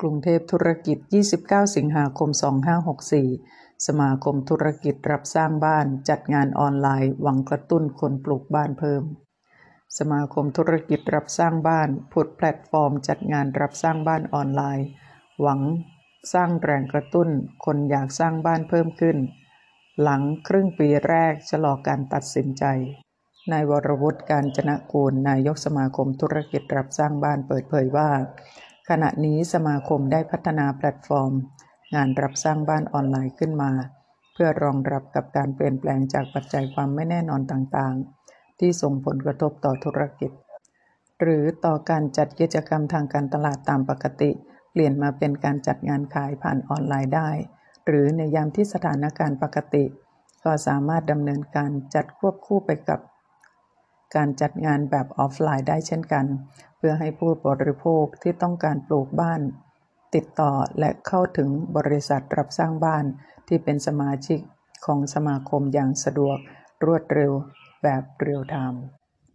กรุงเทพธุรกิจ 29 สิงหาคม 2564 สมาคมธุรกิจรับสร้างบ้านจัดงานออนไลน์ หวังกระตุ้นคนปลูกบ้านเพิ่ม สมาคมธุรกิจรับสร้างบ้านพุทแพลตฟอร์ม จัดงานรับสร้างบ้านออนไลน์ หวังสร้างแรงกระตุ้นคนอยากสร้างบ้านเพิ่มขึ้น หลังครึ่งปีแรกชะลอการตัดสินใจนายวรวุฒิการจนะกูลนายกสมาคมธุรกิจรับสร้างบ้านเปิดเผยว่า ขณะนี้สมาคมได้พัฒนาแพลตฟอร์ม งานรับสร้างบ้านออนไลน์ขึ้นมา เพื่อรองรับกับการเปลี่ยนแปลงจากปัจจัยความไม่แน่นอนต่างๆ ที่ส่งผลกระทบต่อธุรกิจ หรือต่อการจัดกิจกรรมทางการตลาดตามปกติ เปลี่ยนมาเป็นการจัดงานขายผ่านออนไลน์ได้ หรือในยามที่สถานการณ์ปกติ ก็สามารถดำเนินการจัดควบคู่ไปกับ การจัดงานแบบออฟไลน์ได้เช่นกัน เพื่อให้ผู้บริโภคที่ต้องการปลูกบ้าน ติดต่อและเข้าถึงบริษัทรับสร้างบ้านที่เป็นสมาชิกของสมาคมอย่างสะดวกรวดเร็วแบบ real-time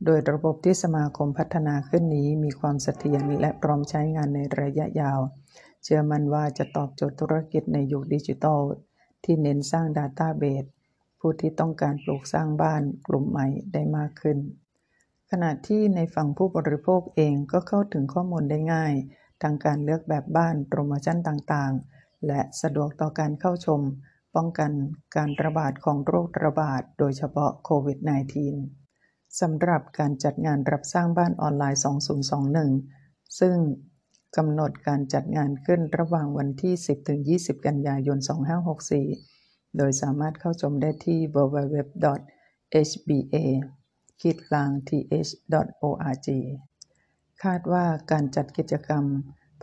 โดยระบบที่สมาคมพัฒนาขึ้นนี้มีความเสถียรและพร้อมใช้งานในระยะยาว เชื่อมั่นว่าจะตอบโจทย์ธุรกิจในยุคดิจิทัล ที่เน้นสร้าง databaseผู้ที่ต้องการปลูกสร้างบ้านกลุ่มใหม่ได้มากขึ้น ขณะที่ในฝั่งผู้บริโภคเองก็เข้าถึงข้อมูลได้ง่าย ทางการเลือกแบบบ้านโปรโมชั่นต่างๆ และสะดวกต่อการเข้าชม ป้องกันการระบาดของโรคระบาดโดยเฉพาะโควิด -19 สำหรับการจัดงานรับสร้างบ้านออนไลน์ 2021 ซึ่งกำหนดการจัดงานขึ้นระหว่างวันที่ 10-20 กันยายน 2564 โดยสามารถเข้าชมได้ที่ www.hba ขีดกลาง th.org คาดว่าการจัดกิจกรรม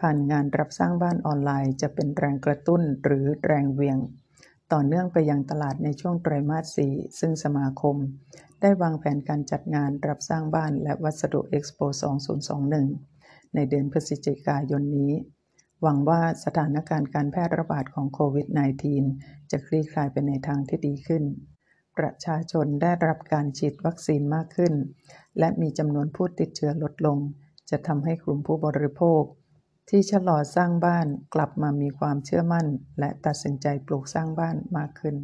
ผ่านงานรับสร้างบ้านออนไลน์ จะเป็นแรงกระตุ้นหรือแรงเวียง ต่อเนื่องไปยังตลาดในช่วงไตรมาส 4 ซึ่งสมาคม ได้วางแผนการจัดงานรับสร้างบ้านและวัสดุเอ็กซ์โป2021 ในเดือนพฤศจิกายนนี้ หวังว่าสถานการณ์การแพร่ระบาดของโควิด -19 จะคลี่คลายไปในทางที่ดีขึ้น ประชาชนได้รับการฉีดวัคซีนมากขึ้น และมีจำนวนผู้ติดเชื้อลดลง จะทำให้กลุ่มผู้บริโภค ที่ชะลอสร้างบ้านกลับมามีความเชื่อมั่น และตัดสินใจปลูกสร้างบ้านมากขึ้น